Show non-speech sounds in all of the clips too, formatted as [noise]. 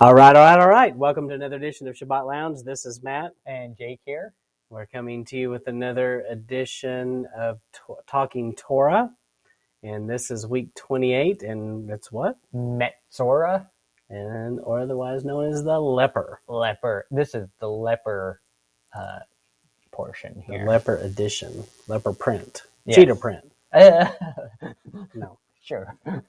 All right, all right, all right. Welcome to another edition of Shabbat Lounge. This is Matt. And Jake here. We're coming to you with another edition of T- Talking Torah. And this is week 28, and it's what? Metzora And or otherwise known as the leper. leper. This is the leper uh, portion The here. leper edition. Leper print. Yes. Cheetah print. Uh, [laughs] No. sure. [laughs]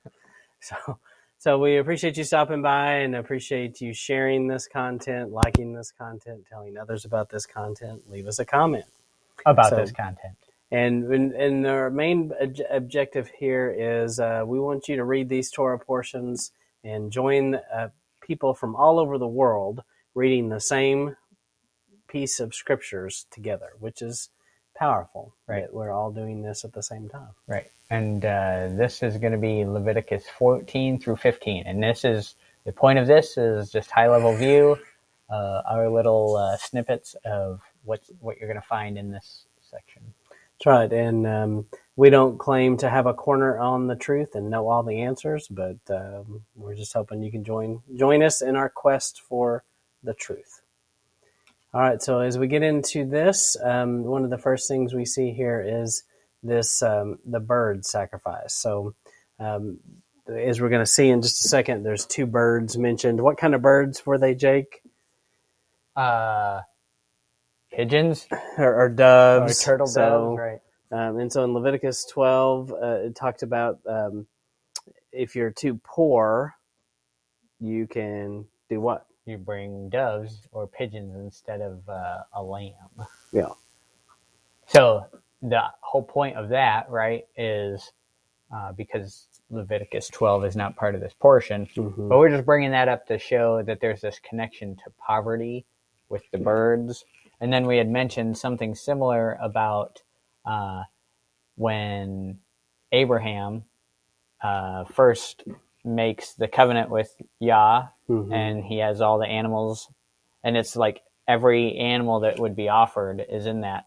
So so we appreciate you stopping by and appreciate you sharing this content, liking this content, telling others about this content. Leave us a comment. About So- this content. And and, and our main ob- objective here is uh, we want you to read these Torah portions and join uh, people from all over the world reading the same piece of scriptures together, which is powerful. Right. We're all doing this at the same time. Right. And uh, this is going to be Leviticus 14 through 15. And this is the point of this is just high level view, uh, our little uh, snippets of what what you're going to find in this section. That's right. And um, we don't claim to have a corner on the truth and know all the answers, but um, we're just hoping you can join join us in our quest for the truth. All right. So as we get into this, um, one of the first things we see here is this um, the bird sacrifice. So um, as we're going to see in just a second, there's two birds mentioned. What kind of birds were they, Jake? Uh, pigeons Or, [clears throat] or or doves? turtle doves, right? Um, and so in Leviticus 12, uh, it talked about um, if you're too poor, you can do what? You bring doves or pigeons instead of uh, a lamb. Yeah. So the whole point of that, right, is uh, because Leviticus 12 is not part of this portion, Mhm. but we're just bringing that up to show that there's this connection to poverty with the birds. And then we had mentioned something similar about uh, when Abraham uh, first makes the covenant with Yah, Mhm. and he has all the animals, and it's like every animal that would be offered is in that,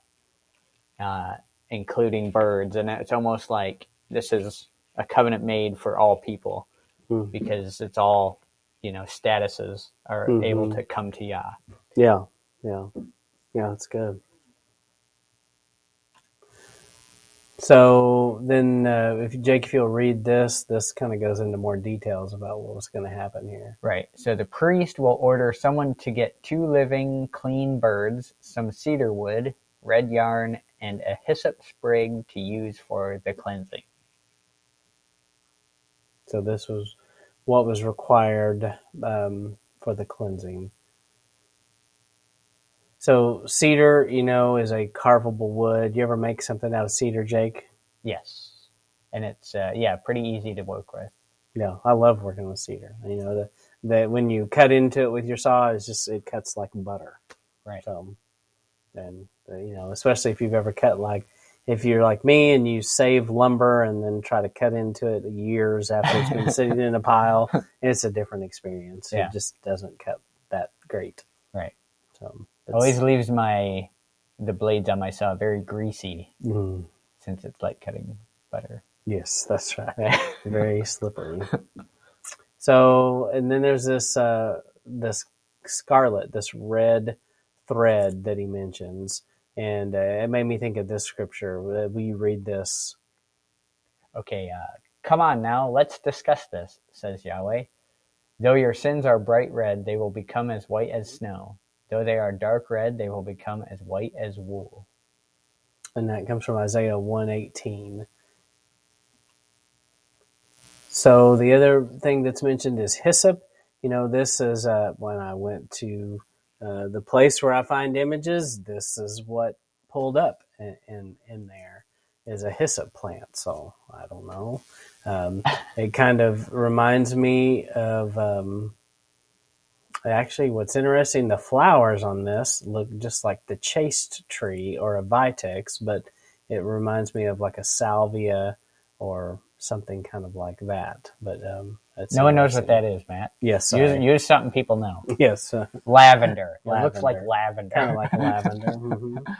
uh, including birds, and it's almost like this is a covenant made for all people Mhm. because it's all you know statuses are Mhm. able to come to Yah. Yeah, yeah, yeah. That's good. So then, uh, if Jake, if you'll read this, this kind of goes into more details about what was going to happen here. Right. So the priest will order someone to get two living, clean birds, some cedar wood, red yarn, and a hyssop sprig to use for the cleansing. So this was what was required um, for the cleansing. So cedar, you know, is a carvable wood. You ever make something out of cedar, Jake? Yes. And it's uh, yeah, pretty easy to work with. Yeah, I love working with cedar. You know, the, the when you cut into it with your saw, it's just it cuts like butter. Right. So, and uh, you know, especially if you've ever cut like if you're like me and you save lumber and then try to cut into it years after it's been sitting in a pile, [laughs] it's a different experience. Yeah. It just doesn't cut that great. Right. So Always leaves my the blades on my saw very greasy Mm, since it's like cutting butter. yes, that's right. [laughs] Very slippery. So, and then there's this uh, this scarlet, this red thread that he mentions, and uh, it made me think of this scripture. Uh, Will you read this? Okay, uh, come on now, let's discuss this, says Yahweh. Though your sins are bright red, they will become as white as snow. Though they are dark red, they will become as white as wool. And that comes from Isaiah one eighteen. So the other thing that's mentioned is hyssop. You know, this is uh, when I went to uh, the place where I find images. This is what pulled up in, in in there is a hyssop plant. So I don't know. Um, it kind of reminds me of. Um, Actually, what's interesting, the flowers on this look just like the chaste tree or a vitex, but it reminds me of like a salvia or something kind of like that. But um, No one knows what that is, Matt. Yes, Use, use something people know. [laughs] yes, uh, Lavender. [laughs] It looks like Lavender. lavender. kind of like [laughs] lavender. Mhm.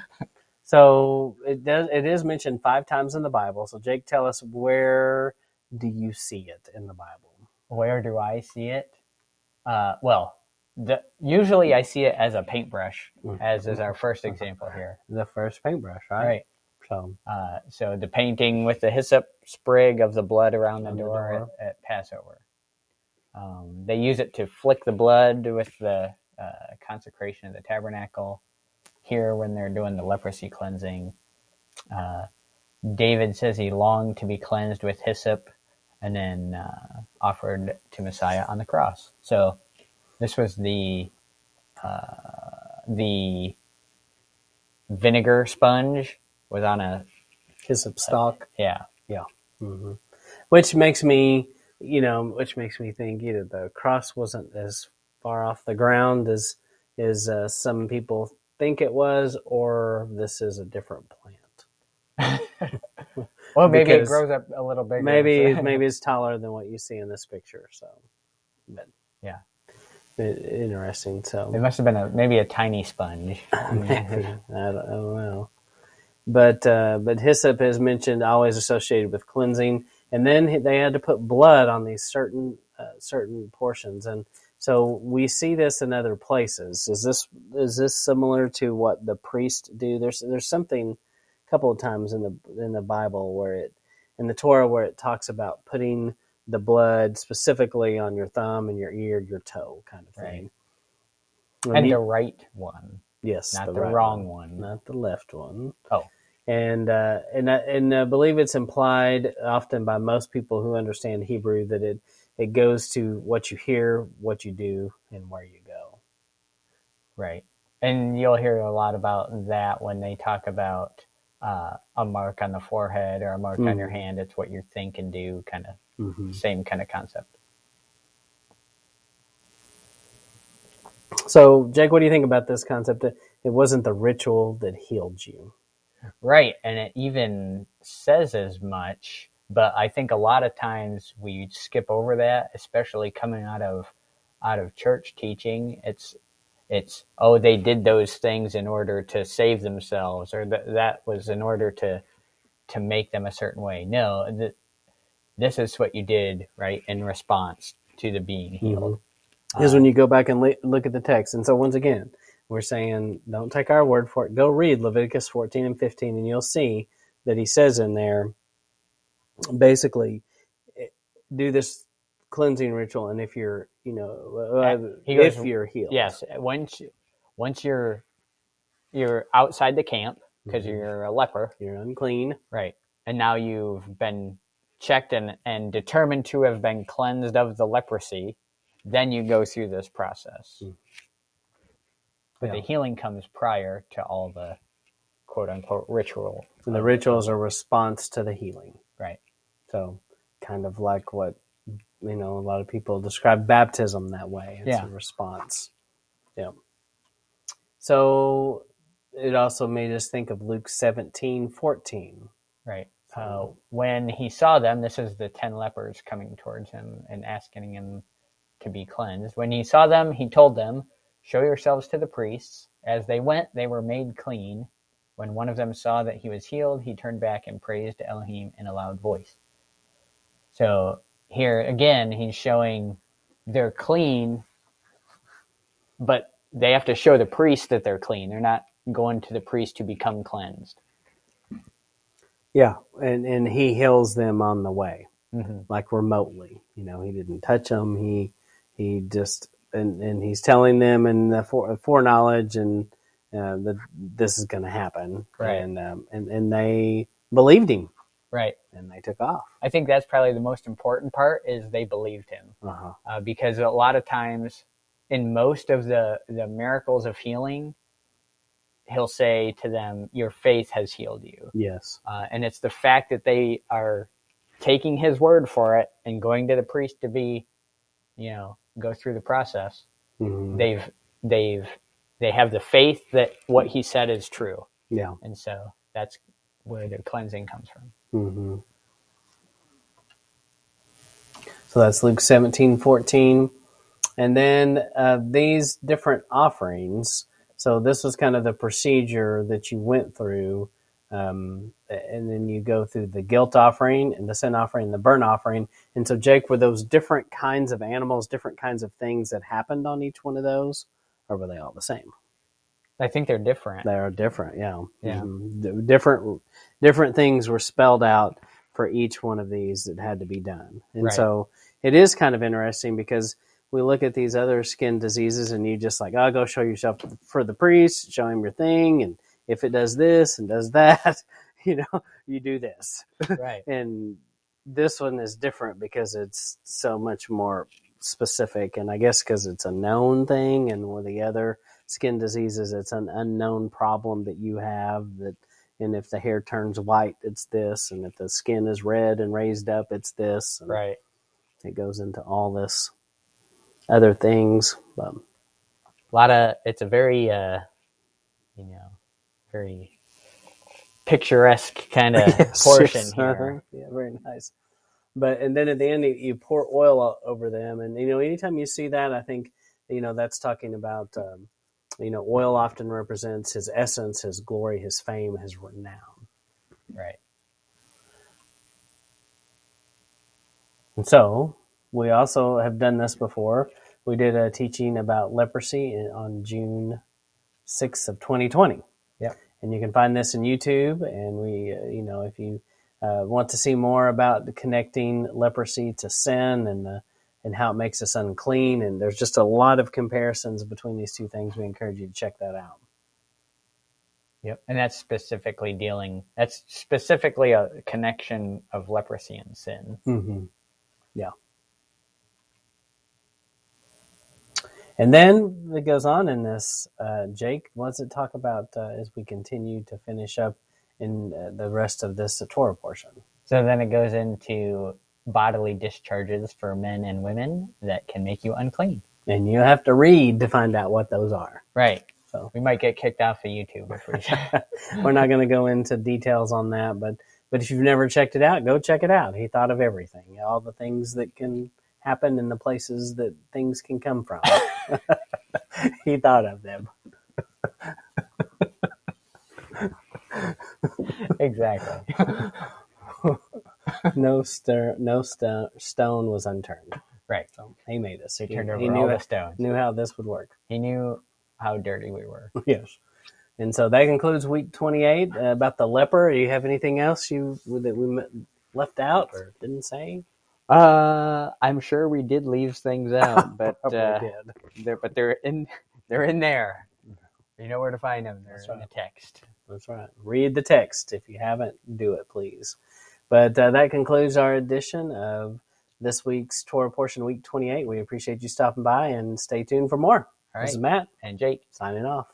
So it does. It is mentioned five times in the Bible. So Jake, tell us where do you see it in the Bible? Where do I see it? Uh, well, the, usually I see it as a paintbrush, Mm. as is our first example here. The first paintbrush, right? Right. So, Uh, so the painting with the hyssop sprig of the blood around the On the door, door. At, at Passover. Um, they use it to flick the blood with the uh, consecration of the tabernacle. Here, when they're doing the leprosy cleansing, uh, David says he longed to be cleansed with hyssop, and then uh, offered to Messiah on the cross. So, this was the uh, the vinegar sponge was on a hyssop stalk. yeah hmm Which makes me, you know, which makes me think either the cross wasn't as far off the ground as as uh, some people think it was, or this is a different plant. [laughs] Well, maybe Because it grows up a little bigger. Maybe [laughs] maybe it's taller than what you see in this picture. So, but Yeah. Interesting. So it must have been a maybe a tiny sponge. [laughs] [laughs] Maybe. I, don't, I don't know. But uh, but hyssop is mentioned always associated with cleansing, and then they had to put blood on these certain uh, certain portions, and so we see this in other places. Is this is this similar to what the priests do? There's there's something a couple of times in the in the Bible where it in the Torah where it talks about putting the blood specifically on your thumb and your ear, your toe, kind of thing. and you- the right one, yes, not the, right wrong one. not the left one. Oh. and uh, and I- and I believe it's implied often by most people who understand Hebrew that it it goes to what you hear, what you do, and where you go. Right. And you'll hear a lot about that when they talk about uh, a mark on the forehead or a mark on Mhm. your hand. It's what you think and do, kind of Mm-hmm. same kind of concept. So, Jake, what do you think about this concept it wasn't the ritual that healed you? Right. And it even says as much, but I think a lot of times we skip over that, especially coming out of out of church teaching. It's it's oh they did those things in order to save themselves or that that was in order to to make them a certain way. No, th- this is what you did, right, in response to the being healed. Is when you go back and le- look at the text. And so, once again, we're saying don't take our word for it. Go read Leviticus 14 and 15, and you'll see that he says in there basically eh, do this cleansing ritual. And if you're, you know, uh, goes- if you're healed. Yes, once once you're you're outside the camp because Mhm. you're a leper, You're unclean. right? And now you've been checked and and determined to have been cleansed of the leprosy. Then you go through this process. Mm. But Yeah. the healing comes prior to all the quote unquote ritual. And the rituals are a response to the healing. Right. So, kind of like what, you know, a lot of people describe baptism that way. It's Yeah. a response. Yeah. So, it also made us think of Luke 17 14. Right. Uh, when he saw them, this is the ten lepers coming towards him and asking him to be cleansed. When he saw them, he told them, Show yourselves to the priests. As they went, they were made clean. When one of them saw that he was healed, he turned back and praised Elohim in a loud voice. So here again, he's showing they're clean, but they have to show the priest that they're clean. They're not going to the priest to become cleansed. Yeah. And, and he heals them on the way. Mm-hmm. like remotely. You know, he didn't touch them. He he just and and he's telling them and the fore, foreknowledge and uh, that this is going to happen. Right. And um, and and they believed him Right. and they took off. I think that's probably the most important part is they believed him Uh-huh. uh, because a lot of times in most of the the miracles of healing, he'll say to them, "Your faith has healed you," Yes. uh, and it's the fact that they are taking his word for it and going to the priest to be, you know, go through the process. Mhm. They've they've they have the faith that what he said is true, Yeah. and so that's where the cleansing comes from. hmm So that's Luke 17, 14. And then uh, these different offerings. So this was kind of the procedure that you went through Um, and then you go through the guilt offering and the sin offering and the burnt offering. And so, Jake, were those different kinds of animals, different kinds of things that happened on each one of those, or were they all the same? I think they're different. They are different, yeah. Yeah. Mhm. Different, different things were spelled out for each one of these that had to be done. And Right. so it is kind of interesting because we look at these other skin diseases and you just like, oh, go show yourself for the priest, show him your thing. And if it does this and does that, [laughs] you know, you do this. right. And this one is different because it's so much more specific. And I guess because it's a known thing, and with the other skin diseases, it's an unknown problem that you have. That, and if the hair turns white, it's this, and if the skin is red and raised up, it's this. And Right. It goes into all this other things. But A lot of it's a very uh, you know, very picturesque kind of [laughs] Yes, portion yes, here. uh-huh. Yeah, very nice. But and then at the end, you, you pour oil over them, and you know, anytime you see that, I think you know that's talking about. Um, you know, oil often represents his essence, his glory, his fame, his renown. Right. And so we also have done this before. We did a teaching about leprosy on June 6th of 2020. Yep. And you can find this in YouTube. And we, uh, you know, if you uh, want to see more about the connecting leprosy to sin and the, and how it makes us unclean, and there's just a lot of comparisons between these two things. We encourage you to check that out. Yep. And that's specifically dealing. That's specifically a connection of leprosy and sin. Mm-hmm. Yeah. And then it goes on in this, uh, Jake, what does it talk about uh, as we continue to finish up in uh, the rest of this Torah portion? So then it goes into bodily discharges for men and women that can make you unclean. And you have to read to find out what those are. Right. So. we might get kicked off of YouTube. [laughs] [laughs] We're not going to go into details on that, but but if you've never checked it out, go check it out. He thought of everything, all the things that can happen and the places that things can come from. [laughs] [laughs] he thought of them. exactly. no stir, no sto- stone was unturned. Right. So he made us. He turned over he all knew, the stones. knew how this would work. He knew how dirty we were. [laughs] yes. And so that concludes week 28 uh, about the leper. Do you have anything else you that we m- left out or didn't say? Uh, I'm sure we did leave things [laughs] out, but uh, did. they're but they're in they're in there. You know where to find them. They're That's in right. the text. That's right. Read the text. If you haven't, do it, please. But uh, that concludes our edition of this week's Torah portion, week 28. We appreciate you stopping by and stay tuned for more. All This is. Matt And Jake. signing off.